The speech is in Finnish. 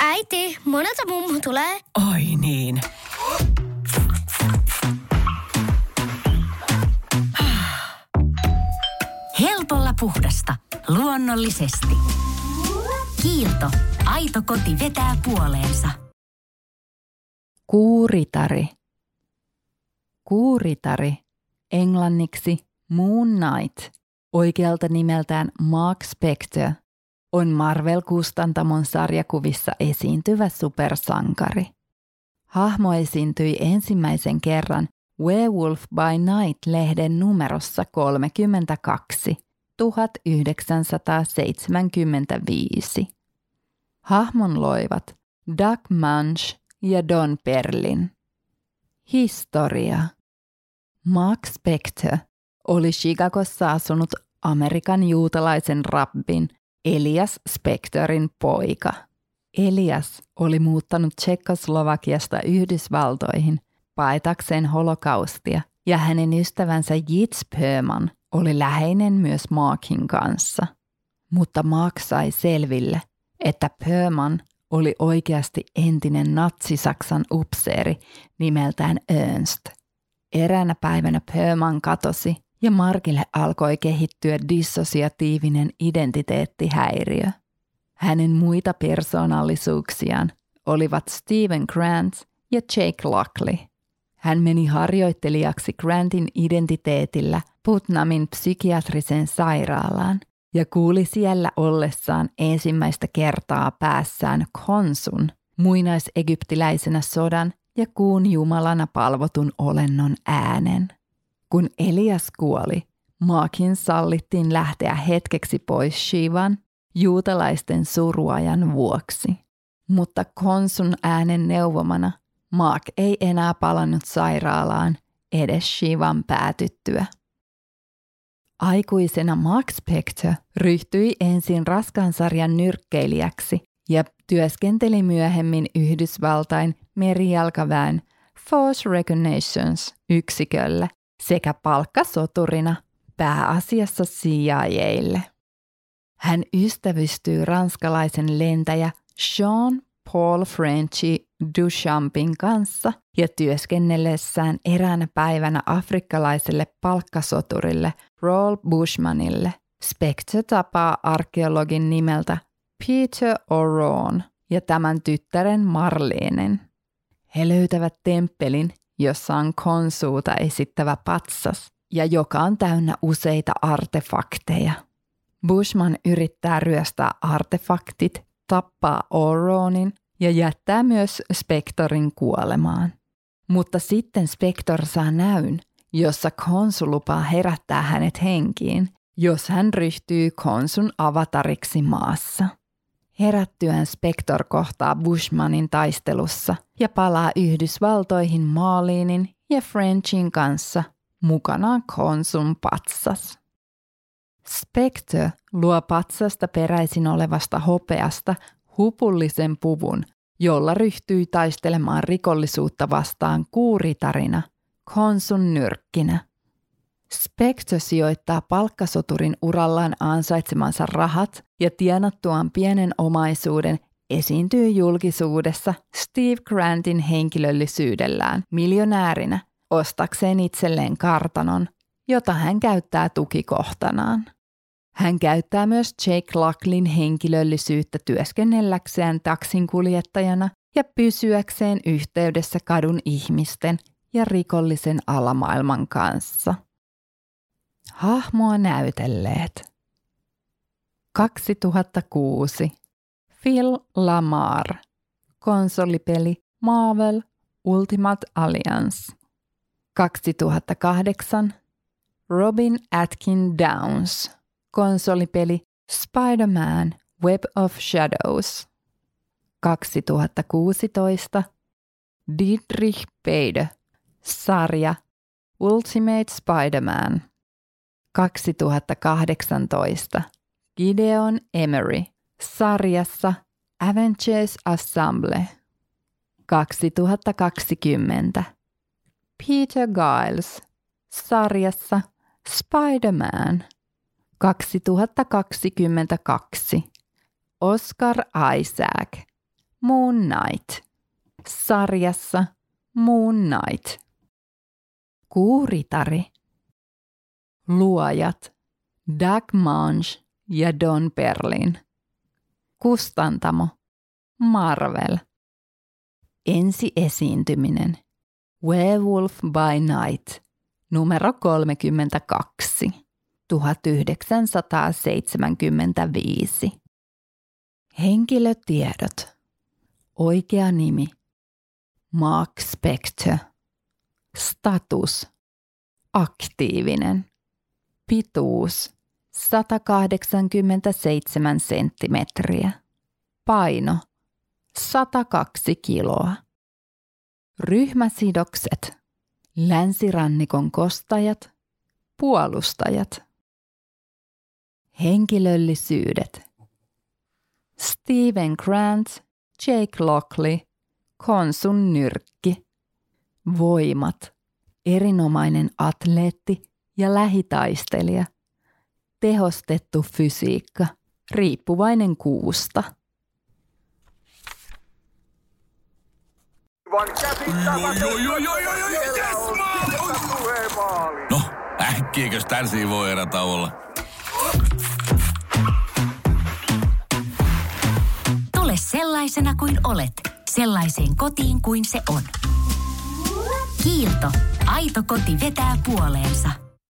Äiti, monelta mummu tulee? Oi niin. Helpolla puhdasta. Luonnollisesti. Kiilto. Aito koti vetää puoleensa. Kuuritari. Kuuritari, englanniksi Moon Knight, oikealta nimeltään Mark Spector, on Marvel-kustantamon sarjakuvissa esiintyvä supersankari. Hahmo esiintyi ensimmäisen kerran Werewolf by Night-lehden numerossa 32 1975. Hahmon loivat Doug Munch ja Don Perlin. Historia. Mark Spector oli Chicagossa asunut Amerikan juutalaisen rabbin Elias Spectorin poika. Elias oli muuttanut Tsekkoslovakiasta Yhdysvaltoihin paetakseen holokaustia ja hänen ystävänsä Jits Pöman oli läheinen myös Markin kanssa. Mutta Mark sai selville, että Pöman oli oikeasti entinen natsisaksan upseeri nimeltään Ernst. Eräänä päivänä Pöman katosi ja Markille alkoi kehittyä dissosiatiivinen identiteettihäiriö. Hänen muita persoonallisuuksiaan olivat Stephen Grant ja Jake Lockley. Hän meni harjoittelijaksi Grantin identiteetillä Putnamin psykiatriseen sairaalaan ja kuuli siellä ollessaan ensimmäistä kertaa päässään konsun, muinaisegyptiläisenä sodan ja kuun jumalana palvotun olennon äänen. Kun Elias kuoli, Maakin sallittiin lähteä hetkeksi pois Shivan juutalaisten suruajan vuoksi. Mutta konsun äänen neuvomana Maak ei enää palannut sairaalaan edes Shivan päätyttyä. Aikuisena Max Spector ryhtyi ensin raskaan sarjan nyrkkeilijäksi ja työskenteli myöhemmin Yhdysvaltain merijalkaväen Force Recognitions yksiköllä sekä palkkasoturina pääasiassa CIAlle. Hän ystävystyy ranskalaisen lentäjä Jean Paul Frenchy Duchampin kanssa ja työskennellessään eräänä päivänä afrikkalaiselle palkkasoturille Roll Bushmanille. Spectre tapaa arkeologin nimeltä Peter O'Roon ja tämän tyttären Marlenen. He löytävät temppelin, jossa on konsuuta esittävä patsas ja joka on täynnä useita artefakteja. Bushman yrittää ryöstää artefaktit, tappaa Oronin ja jättää myös Spektorin kuolemaan. Mutta sitten Spektor saa näyn, jossa konsu lupaa herättää hänet henkiin, jos hän ryhtyy konsun avatariksi maassa. Herättyään Spektor kohtaa Bushmanin taistelussa ja palaa Yhdysvaltoihin Maaliinin ja Frenchin kanssa mukanaan konsun patsas. Spectre luo patsasta peräisin olevasta hopeasta hupullisen puvun, jolla ryhtyi taistelemaan rikollisuutta vastaan kuuritarina, konsun nyrkkinä. Spectre sijoittaa palkkasoturin urallaan ansaitsemansa rahat ja tienattuaan pienen omaisuuden esiintyy julkisuudessa Steve Grantin henkilöllisyydellään miljonäärinä ostakseen itselleen kartanon, jota hän käyttää tukikohtanaan. Hän käyttää myös Jake Lacklin henkilöllisyyttä työskennelläkseen taksinkuljettajana ja pysyäkseen yhteydessä kadun ihmisten ja rikollisen alamaailman kanssa. Hahmoa näytelleet. 2006. Phil Lamar. Konsolipeli Marvel Ultimate Alliance. 2008. Robin Atkin Downs. Konsolipeli Spider-Man Web of Shadows. 2016. Dietrich Beide. Sarja Ultimate Spider-Man. 2018 Gideon Emery sarjassa Avengers Assemble. 2020 Peter Giles sarjassa Spider-Man. 2022. Oscar Isaac. Moon Knight. Sarjassa Moon Knight. Kuuritari. Luojat. Doug Mange ja Don Perlin. Kustantamo. Marvel. Ensi esiintyminen. Werewolf by Night. Numero 32. 1975. Henkilötiedot. Oikea nimi. Mark Spector. Status. Aktiivinen. Pituus. 187 senttimetriä. Paino. 102 kiloa. Ryhmäsidokset. Länsirannikon kostajat. Puolustajat. Henkilöllisyydet. Steven Grant, Jake Lockley, Konsun nyrkki. Voimat. Erinomainen atleetti ja lähitaistelija. Tehostettu fysiikka. Riippuvainen kuusta. No, äkkiäkös tän voi erä olla? Tule sellaisena kuin olet, sellaiseen kotiin kuin se on. Kiilto. Aito koti vetää puoleensa.